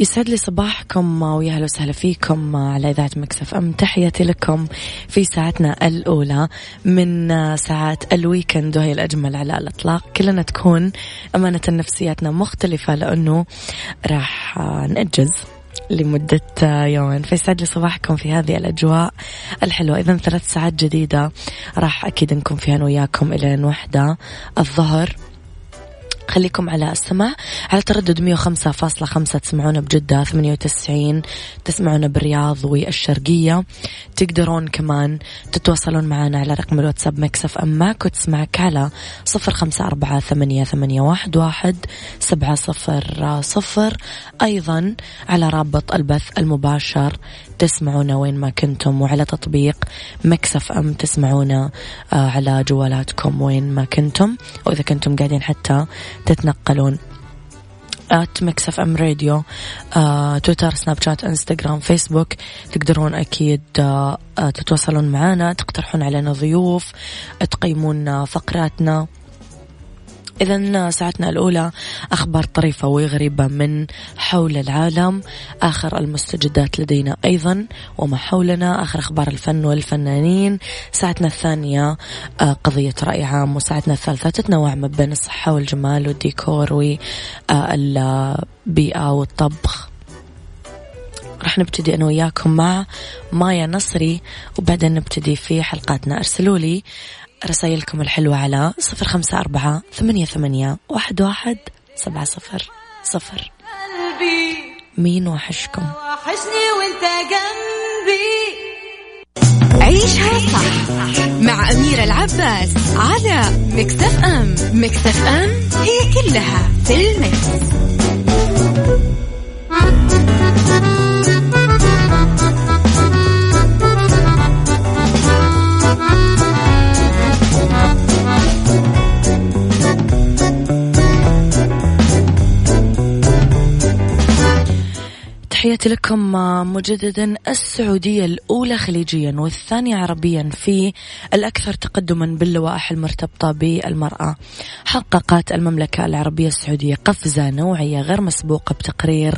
يسعد لي صباحكم ويا أهلا وسهلا فيكم على إذاعة Mix FM. تحياتي لكم في ساعتنا الأولى من ساعات الويكند وهي الأجمل على الإطلاق. كلنا تكون أمانة نفسياتنا مختلفة لأنه راح نأجز لمدة يومين. فيسعد لي صباحكم في هذه الأجواء الحلوة. إذا ثلاث ساعات جديدة راح أكيد نكون فيها أنا وياكم إلى وحدة الظهر. خليكم على السماع. على تردد 105.5 تسمعونا بجدة 98 تسمعونا بالرياض والشرقية. تقدرون كمان تتواصلون معنا على رقم الواتساب Mix FM معك وتسمعك على 0548811700 سبعة صفر صفر. أيضا على رابط البث المباشر تسمعونا وين ما كنتم وعلى تطبيق Mix FM تسمعونا آه، على جوالاتكم وين ما كنتم. وإذا كنتم قاعدين حتى تتنقلون. at Mix FM Radio آه، تويتر سناب شات إنستغرام فيسبوك. تقدرون أكيد آه، آه، تتواصلون معنا تقترحون علينا ضيوف تقيمون فقراتنا. إذا ساعتنا الأولى أخبار طريفة وغريبة من حول العالم. آخر المستجدات لدينا أيضا وما حولنا. آخر أخبار الفن والفنانين. ساعتنا الثانية آه، قضية رأي عام. وساعتنا الثالثة تتنوع ما بين الصحة والجمال والديكور والبيئة والطبخ. راح نبتدي أنا وياكم مع مايا نصري وبعدين نبتدي في حلقاتنا. أرسلوا لي رسائلكم الحلوة على صفر خمسة أربعة ثمانية, ثمانية واحد, واحد سبعة صفر صفر. قلبي مين وحشكم؟ وحشني وانت جنبي. عيشها صح مع أميرة العباس على مكتف أم مكتف أم هي كلها في المكس. لكم مجددا السعودية الأولى خليجيا والثانية عربيا في الأكثر تقدما باللوائح المرتبطة بالمرأة. حققت المملكة العربية السعودية قفزة نوعية غير مسبوقة بتقرير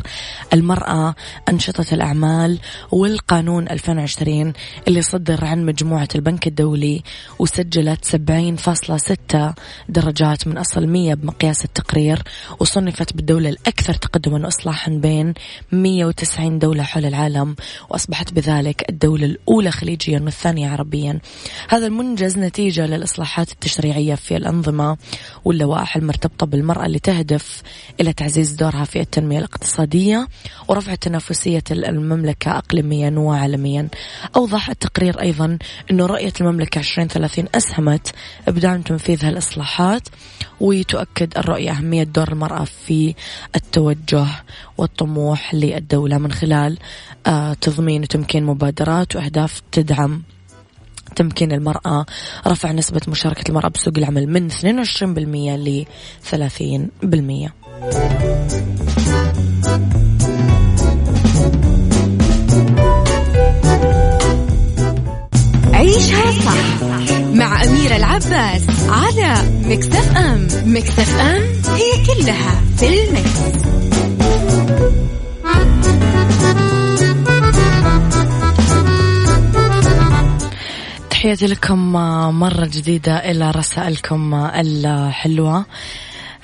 المرأة أنشطة الأعمال والقانون 2020 اللي صدر عن مجموعة البنك الدولي وسجلت 70.6 درجات من أصل 100 بمقياس التقرير وصنفت بالدولة الأكثر تقدما وإصلاحا بين 190 دولة حول العالم وأصبحت بذلك الدولة الأولى خليجيا والثانية عربيا. هذا المنجز نتيجة للإصلاحات التشريعية في الأنظمة واللوائح المرتبطة بالمرأة اللي تهدف إلى تعزيز دورها في التنمية الاقتصادية ورفع تنافسية المملكة أقليميا وعالميا. أوضح التقرير أيضا أنه رؤية المملكة 2030 أسهمت بدعم تنفيذ هالإصلاحات وتؤكد الرؤية أهمية دور المرأة في التوجه والطموح للدولة. من خلال آه، تضمين وتمكين مبادرات وأهداف تدعم تمكين المرأة رفع نسبة مشاركة المرأة بسوق العمل من 22% ل 30%. عيشها صح مع أميرة العباس على Mix FM Mix FM it's all in the mix. تحياتي لكم مرة جديدة إلى رسائلكم الحلوة.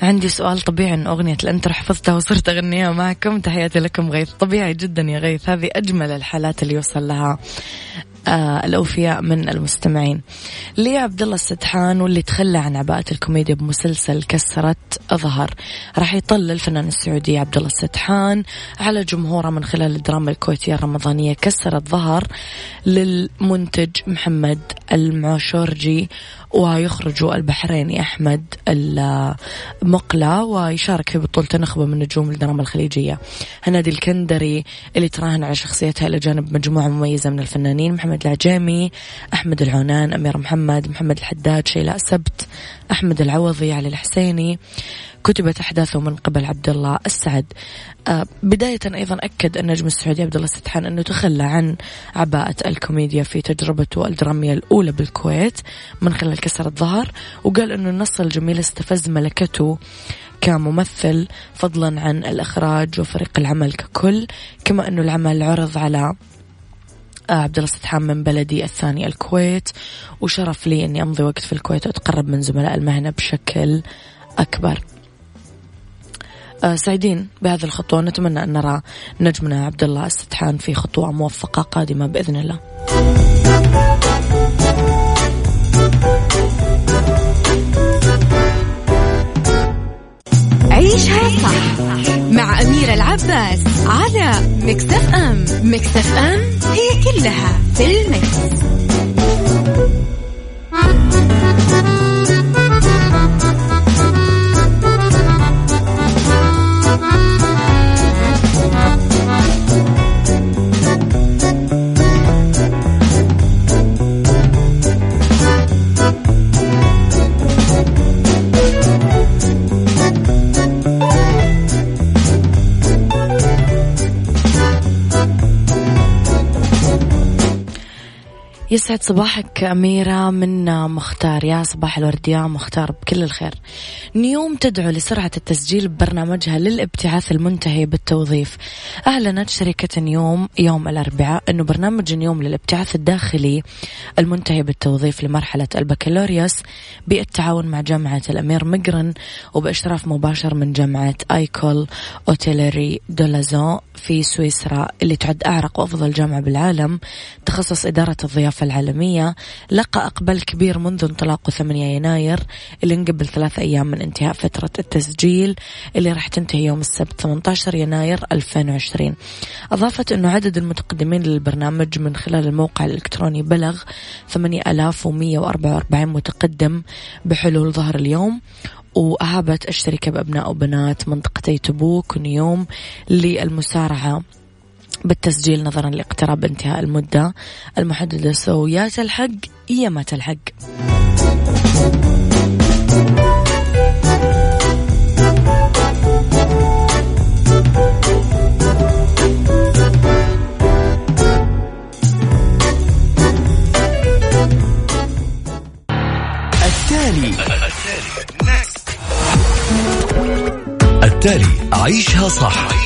عندي سؤال طبيعي إن أغنية ال intro حفظتها وصرت أغنيها معكم. تحياتي لكم غيث. طبيعي جدا يا غيث. هذه أجمل الحالات اللي يوصل لها. آه الأوفياء من المستمعين. لي عبد الله السدحان واللي تخلى عن عباءة الكوميديا بمسلسل كسرت ظهر راح يطل الفنان السعودي عبد الله السدحان على جمهوره من خلال الدراما الكويتية الرمضانية كسرت ظهر للمنتج محمد المعشورجي ويخرج البحريني أحمد المقلة ويشارك في بطولة نخبة من نجوم الدراما الخليجية. هنادي الكندري اللي تراهن على شخصيتها إلى جانب مجموعة مميزة من الفنانين محمد العجيمي أحمد العونان أمير محمد محمد الحداد شيلاء سبت أحمد العوضي علي الحسيني. كتبت أحداثه من قبل عبد الله السعد. آه بداية أيضا أكد النجم السعودي عبد الله السدحان أنه تخلى عن عباءة الكوميديا في تجربته الدرامية الأولى بالكويت من خلال كسر الظهر وقال أنه النص الجميل استفز ملكته كممثل فضلا عن الإخراج وفريق العمل ككل كما أنه العمل عرض على عبد الله السدحان من بلدي الثاني الكويت وشرف لي إني أمضي وقت في الكويت وأتقرب من زملاء المهنة بشكل أكبر. آه، سعيدين بهذه الخطوة نتمنى أن نرى نجمنا عبد الله السدحان في خطوة موفقة قادمة بإذن الله. عيشها صح مع أميرة العباس على مكتف أم. مكتف أم. هي كلها في المكس. يسعد صباحك أميرة من مختار يا صباح الورد يا مختار بكل الخير. نيوم تدعو لسرعة التسجيل ببرنامجها للابتعاث المنتهي بالتوظيف. أعلنت شركة نيوم يوم الأربعاء أنه برنامج نيوم للابتعاث الداخلي المنتهي بالتوظيف لمرحلة البكالوريوس بالتعاون مع جامعة الأمير مقرن وبإشراف مباشر من جامعة آيكول أوتيلري دولازون في سويسرا اللي تعد أعرق وأفضل جامعة بالعالم تخصص إدارة الضيافة العالمية. لقى أقبال كبير منذ انطلاقه 8 يناير اللي انقبل ثلاث أيام من انتهاء فترة التسجيل اللي راح تنتهي يوم السبت 18 يناير 2020 أضافت أنه عدد المتقدمين للبرنامج من خلال الموقع الإلكتروني بلغ 8144 متقدم بحلول ظهر اليوم وأهابت الشركة بأبناء وبنات منطقتي تبوك ونيوم للمسارعة. بالتسجيل نظرا لاقتراب انتهاء المدة المحددة سو يا تلحق يا ما تلحق. التالي. التالي. عيشها صح.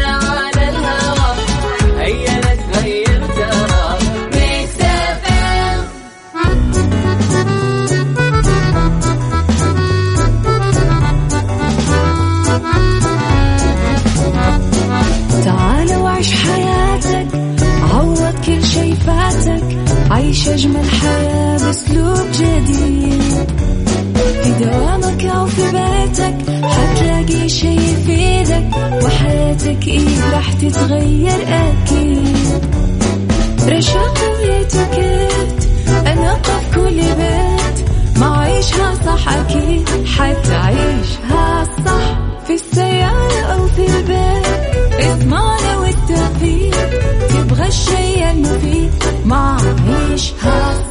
جديد. في دوامك أو في بيتك حتلاقي شي يفيدك وحياتك إيه راح تتغير أكيد. رشاق ويتوكيت أنا قف كل بيت ما عيشها صح أكيد حتعيشها صح في السيارة أو في البيت. اسمعنا والتوفيق تبغى الشيء المفيد ما عيشها صح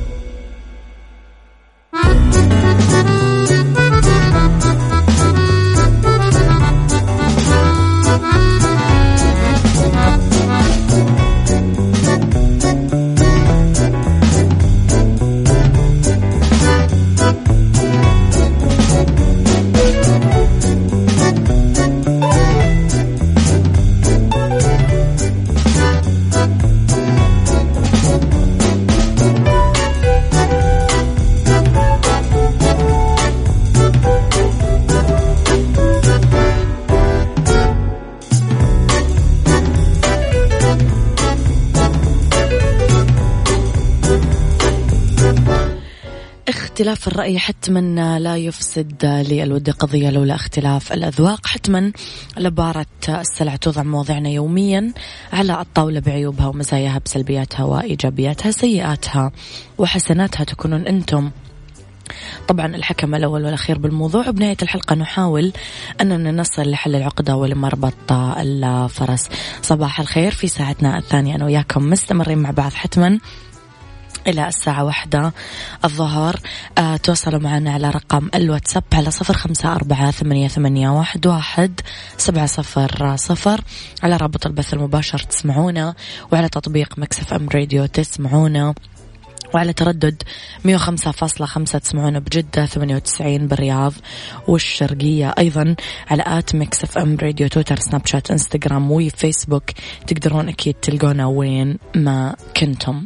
الرأي حتما لا يفسد للود قضية لولا اختلاف الأذواق. حتما لبارة السلع توضع مواضيعنا يوميا على الطاولة بعيوبها ومزاياها بسلبياتها وإيجابياتها سيئاتها وحسناتها. تكونون أنتم طبعا الحكم الأول والأخير بالموضوع. بنهاية الحلقة نحاول أننا نصل لحل العقدة ولمربط الفرس. صباح الخير في ساعتنا الثانية. أنا وياكم مستمرين مع بعض. حتما إلى الساعة واحدة الظهر. أه تواصلوا معنا على رقم الواتساب على صفر خمسة أربعة ثمانية, ثمانية واحد, واحد سبعة صفر صفر. على رابط البث المباشر تسمعونا وعلى تطبيق Mix FM Radio تسمعونا وعلى تردد 105.5 تسمعونا بجدة 98 بالرياض والشرقية. أيضا على at Mix FM Radio تويتر سناب شات إنستغرام وفيسبوك تقدرون أكيد تلقونا وين ما كنتم.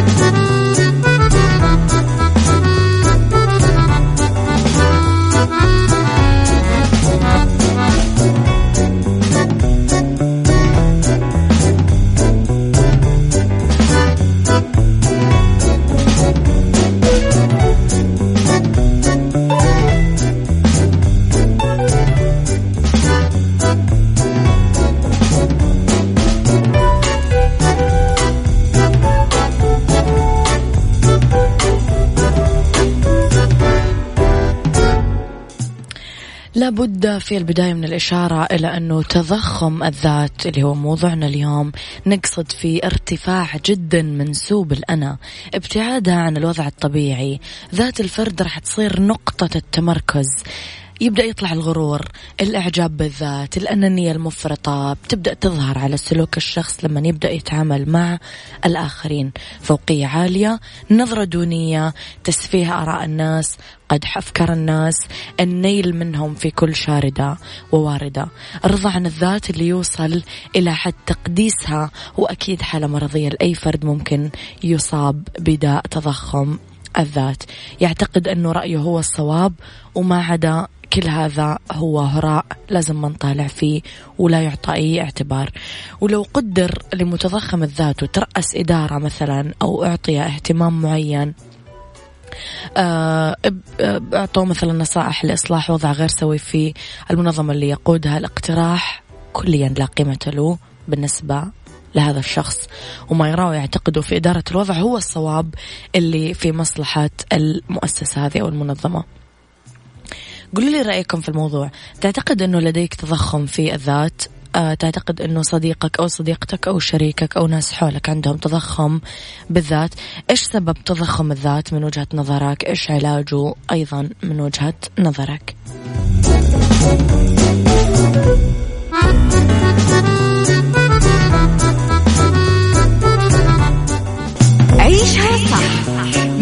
لابد في البداية من الإشارة إلى أنه تضخم الذات اللي هو موضوعنا اليوم نقصد في ارتفاع جدا منسوب الأنا ابتعادها عن الوضع الطبيعي. ذات الفرد راح تصير نقطة التمركز. يبدأ يطلع الغرور الإعجاب بالذات الأنانية المفرطة بتبدأ تظهر على سلوك الشخص لما يبدأ يتعامل مع الآخرين. فوقية عالية نظرة دونية تسفيه آراء الناس قدح أفكار الناس النيل منهم في كل شاردة وواردة. الرضا عن الذات اللي يوصل إلى حد تقديسها وأكيد حالة مرضية لأي فرد ممكن يصاب بداء تضخم الذات. يعتقد أنه رأيه هو الصواب وما عدا كل هذا هو هراء لازم ما نطالع فيه ولا يعطى أي اعتبار. ولو قدر لمتضخم الذات وترأس إدارة مثلا أو أعطي اهتمام معين آه، أعطوا مثلا نصائح لإصلاح وضع غير سوي في المنظمة اللي يقودها الاقتراح كليا لا قيمة له بالنسبة لهذا الشخص. وما يراه يعتقدوا في إدارة الوضع هو الصواب اللي في مصلحة المؤسسة هذه أو المنظمة. قولوا لي رأيكم في الموضوع. تعتقد أنه لديك تضخم في الذات؟ أه تعتقد أنه صديقك أو صديقتك أو شريكك أو ناس حولك عندهم تضخم بالذات؟ إيش سبب تضخم الذات من وجهة نظرك؟ إيش علاجه أيضا من وجهة نظرك؟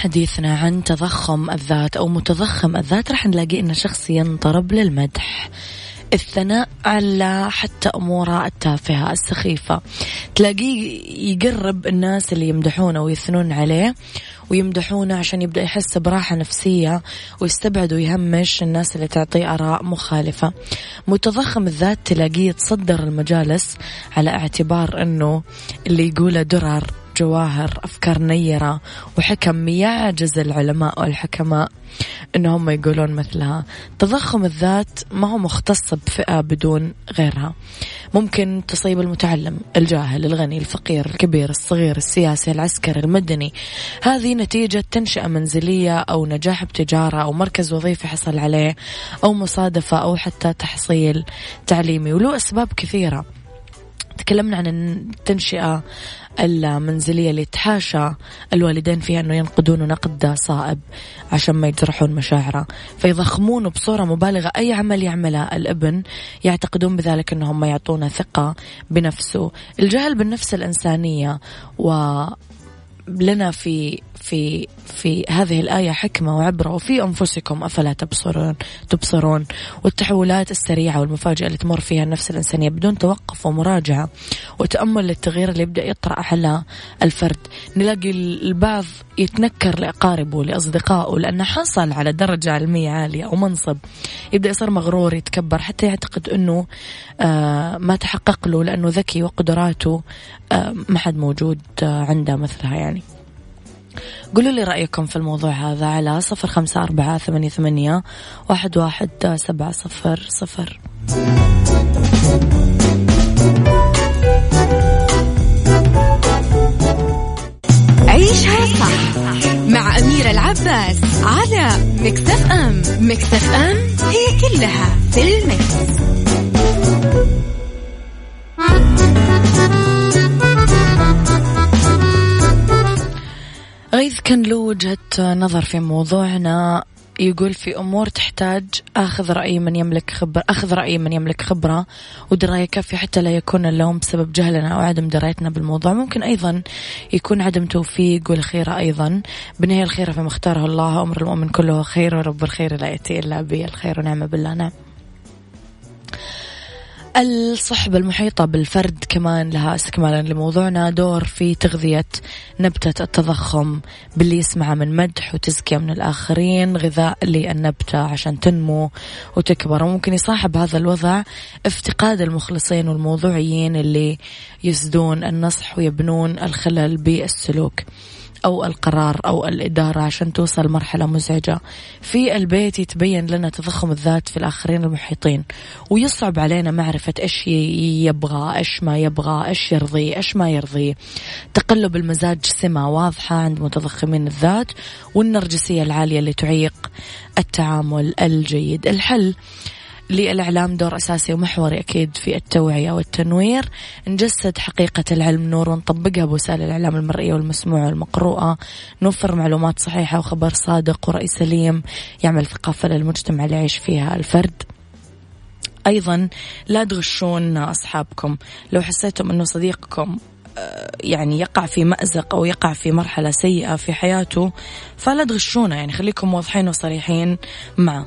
حديثنا عن تضخم الذات أو متضخم الذات راح نلاقي أن شخص ينطرب للمدح. الثناء على حتى أموره التافهة السخيفة. تلاقيه يقرب الناس اللي يمدحونه ويثنون عليه ويمدحونه عشان يبدأ يحس براحة نفسية ويستبعد ويهمش الناس اللي تعطيه آراء مخالفة. متضخم الذات تلاقيه يتصدر المجالس على اعتبار أنه اللي يقوله درر. جواهر أفكار نيرة وحكم يعجز العلماء والحكماء أنهم يقولون مثلها. تضخم الذات ما هو مختص بفئة بدون غيرها. ممكن تصيب المتعلم الجاهل الغني الفقير الكبير الصغير السياسي العسكري المدني. هذه نتيجة تنشئة منزلية أو نجاح بتجارة أو مركز وظيفي حصل عليه أو مصادفة أو حتى تحصيل تعليمي وله أسباب كثيرة. تكلمنا عن التنشئة المنزلية اللي تحاشى الوالدين فيها أنه ينقدونه نقد صائب عشان ما يجرحون مشاعره. فيضخمونه بصورة مبالغة أي عمل يعمله الابن يعتقدون بذلك أنهم ما يعطونه ثقة بنفسه. الجهل بالنفس الإنسانية و لنا في في في هذه الآية حكمة وعبرة. وفي أنفسكم أفلا تبصرون تبصرون. والتحولات السريعة والمفاجئة اللي تمر فيها النفس الإنسانية بدون توقف ومراجعة وتأمل للتغيير اللي يبدأ يطرأ على الفرد. نلاقي البعض يتنكر لأقاربه لأصدقائه لأنه حصل على درجة علمية عالية أو منصب يبدأ يصير مغرور يتكبر. حتى يعتقد أنه آه ما تحقق له لأنه ذكي وقدراته آه ما حد موجود آه عنده مثلها يعني. قولوا لي رأيكم في الموضوع هذا على صفر خمسة أربعة ثمانية, ثمانية واحد, واحد سبعة صفر صفر عيشها صح مع أميرة العباس على مكتف أم مكتف أم هي كلها في المكس. كان له وجهة نظر في موضوعنا يقول في أمور تحتاج أخذ رأي من يملك خبرة أخذ رأي من يملك خبرة ودراية كافية حتى لا يكون اللوم بسبب جهلنا أو عدم درايتنا بالموضوع. ممكن أيضا يكون عدم توفيق والخيرة أيضا. بالنهاية الخيرة فيما اختاره الله أمر المؤمن كله خير ورب الخير لا يأتي إلا بالخير ونعم بالله. نعم. الصحبة المحيطة بالفرد كمان لها استكمالا لموضوعنا. دور في تغذية نبتة التضخم. باللي يسمعه من مدح وتزكية من الآخرين. غذاء للنبتة عشان تنمو وتكبر. وممكن يصاحب هذا الوضع افتقاد المخلصين والموضوعيين اللي يسدون النصح ويبنون الخلل بالسلوك. أو القرار أو الإدارة عشان توصل مرحلة مزعجة. في البيت يتبين لنا تضخم الذات في الآخرين المحيطين ويصعب علينا معرفة إيش يبغى إيش ما يبغى إيش يرضي إيش ما يرضي. تقلب المزاج سمة واضحة عند متضخمين الذات والنرجسية العالية اللي تعيق التعامل الجيد. الحل للإعلام دور أساسي ومحوري أكيد في التوعية والتنوير. نجسد حقيقة العلم نور ونطبقها بوسائل الإعلام المرئية والمسموعة والمقروءة. نوفر معلومات صحيحة وخبر صادق ورأي سليم يعمل ثقافة للمجتمع اللي يعيش فيها الفرد. أيضا لا تغشون أصحابكم. لو حسيتم أنه صديقكم آه، يعني يقع في مأزق أو يقع في مرحلة سيئة في حياته فلا تغشونه. يعني خليكم واضحين وصريحين معه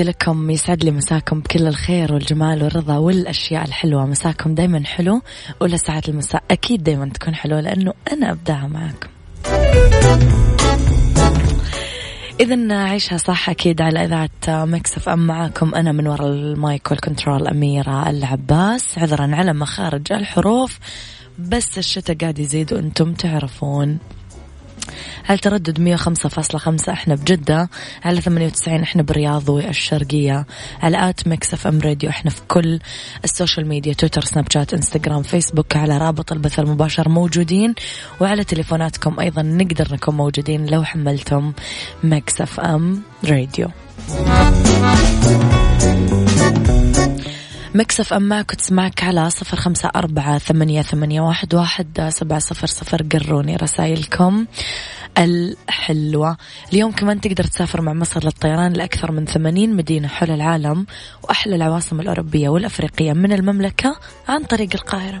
تحياتي لكم يسعد لي مساكم بكل الخير والجمال والرضا والأشياء الحلوة. مساكم دايما حلو ولا ساعات المساء أكيد دايما تكون حلوة لأنه أنا أبداها معكم إذا عيشها صح أكيد على إذاعة Mix FM. معاكم أنا من وراء ال mic وال control أميرة العباس عذرا على مخارج الحروف بس الشتاء قاعد يزيد وأنتم تعرفون. على تردد 105.5 إحنا بجدة على 98 إحنا بالرياض والشرقية. على at Mix FM Radio إحنا في كل ال social media تويتر سناب شات إنستغرام فيسبوك على رابط البث المباشر موجودين. وعلى تليفوناتكم أيضا نقدر نكون موجودين لو حملتم Mix FM Radio. Mix FM معك تسمعك على صفر خمسة أربعة ثمانية, ثمانية واحد, واحد سبعة صفر صفر قروني رسائلكم الحلوة. اليوم كمان تقدر تسافر مع مصر للطيران لأكثر من ثمانين مدينة حول العالم وأحلى العواصم الأوروبية والأفريقية من المملكة عن طريق القاهرة.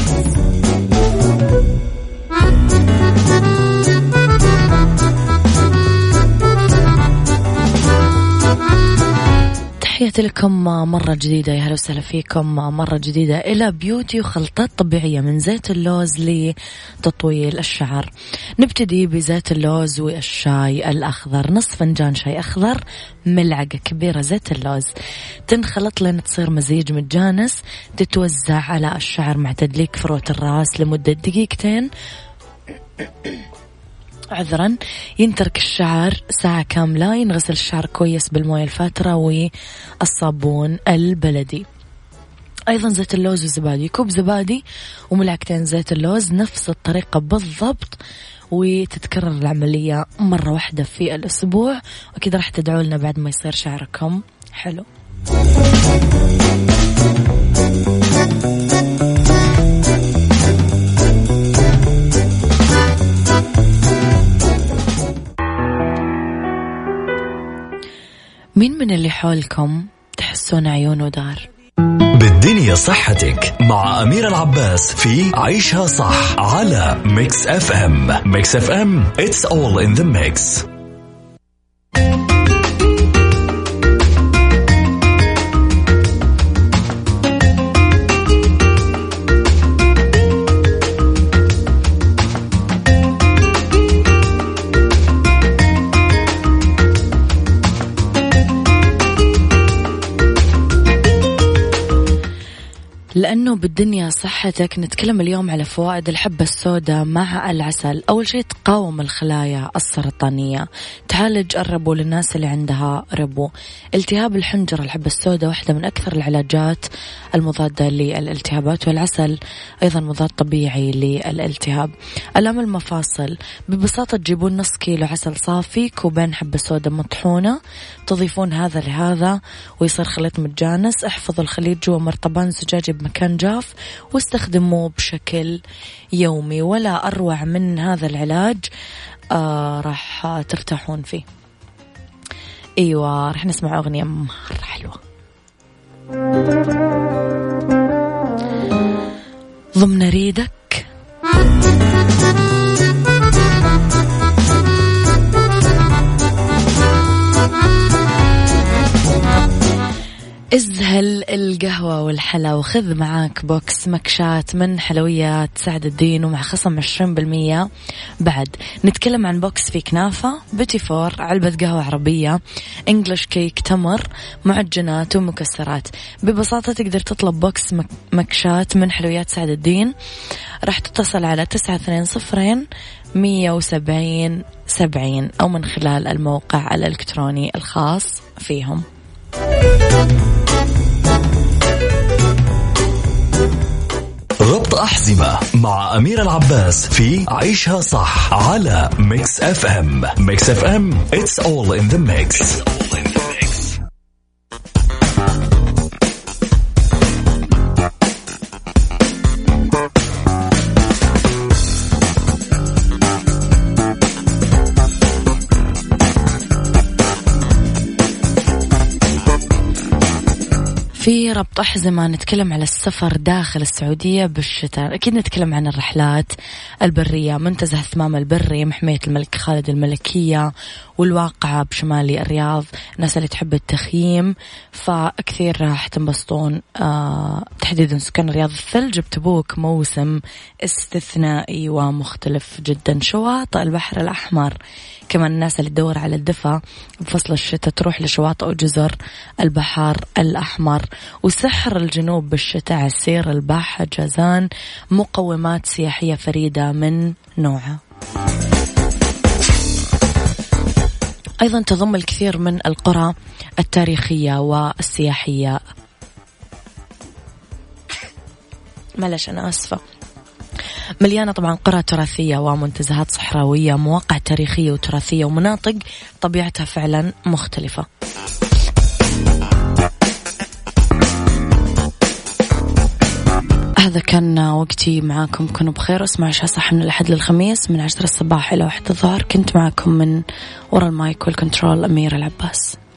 تحياتي لكم مرة جديدة. يا هلا وسهلا فيكم. مرة جديدة إلى beauty وخلطات طبيعية من زيت اللوز لتطويل الشعر. نبتدي بزيت اللوز والشاي الأخضر. نصف فنجان شاي أخضر ملعقة كبيرة زيت اللوز. تنخلط لين تصير مزيج متجانس. تتوزع على الشعر مع تدليك فروة الراس لمدة دقيقتين. عذرا. ينترك الشعر ساعة كاملة ينغسل الشعر كويس بالموية الفاترة والصابون البلدي. أيضا زيت اللوز والزبادي كوب زبادي وملعقتين زيت اللوز نفس الطريقة بالضبط وتتكرر العملية مرة واحدة في الأسبوع. وأكيد راح تدعوا لنا بعد ما يصير شعركم حلو. مين من اللي حولكم تحسون عيونه دار بالدنيا صحتك مع أميرة العباس في عيشها صح على Mix FM Mix FM it's all in the mix. لأنه بالدنيا صحتك نتكلم اليوم على فوائد الحبة السوداء مع العسل. أول شيء تقاوم الخلايا السرطانية. تعالج الربو للناس اللي عندها ربو. التهاب الحنجرة الحبة السوداء واحدة من أكثر العلاجات المضادة للالتهابات والعسل أيضا مضاد طبيعي للالتهاب. ألام المفاصل ببساطة تجيبون نص كيلو عسل صافي كوبين حبة سوداء مطحونة تضيفون هذا لهذا ويصير خليط متجانس. احفظوا الخليط جوا مرطبان زجاجي بمكان جاف واستخدموه بشكل يومي. ولا أروع من هذا العلاج آه راح ترتاحون فيه. إيوه راح نسمع أغنية مرة حلوة. ضمن ريدك. ازهل القهوة والحلا وخذ معاك box مكشات من حلويات سعد الدين ومع خصم 20% بعد نتكلم عن box فيه كنافة petit four علبة قهوة عربية English cake تمر معجنات ومكسرات. ببساطة تقدر تطلب box مكشات من حلويات سعد الدين. راح تتصل على تسعة اثنين صفرين مية وسبعين سبعين أو من خلال الموقع الإلكتروني الخاص فيهم. ربط أحزمة مع أميرة العباس في عيشها صح على Mix FM Mix FM it's all in the mix, It's all in the في ربط أحزمة نتكلم على السفر داخل السعودية بالشتاء. أكيد نتكلم عن الرحلات البرية منتزه الثمام البري محمية الملك خالد الملكية والواقعة بشمالي الرياض الناس اللي تحب التخييم. فكثير راح تنبسطون آه تحديدا سكان الرياض الثلج بتبوك موسم استثنائي ومختلف جدا. شواطئ البحر الأحمر كمان الناس اللي تدور على الدفا بفصل الشتاء تروح لشواطئ وجزر البحر الأحمر. وسحر الجنوب بالشتاء عسير الباحة. جازان مقومات سياحية فريدة من نوعها. أيضا تضم الكثير من القرى التاريخية والسياحية. معلش أنا آسفة. مليانة طبعا قرى تراثية ومنتزهات صحراوية مواقع تاريخية وتراثية ومناطق طبيعتها فعلا مختلفة. هذا كان وقتي معاكم. كونوا بخير. اسمعوا عشاء صح من الأحد للخميس من عشرة الصباح إلى واحد الظهر. كنت معاكم من وراء المايك والكنترول أميرة العباس.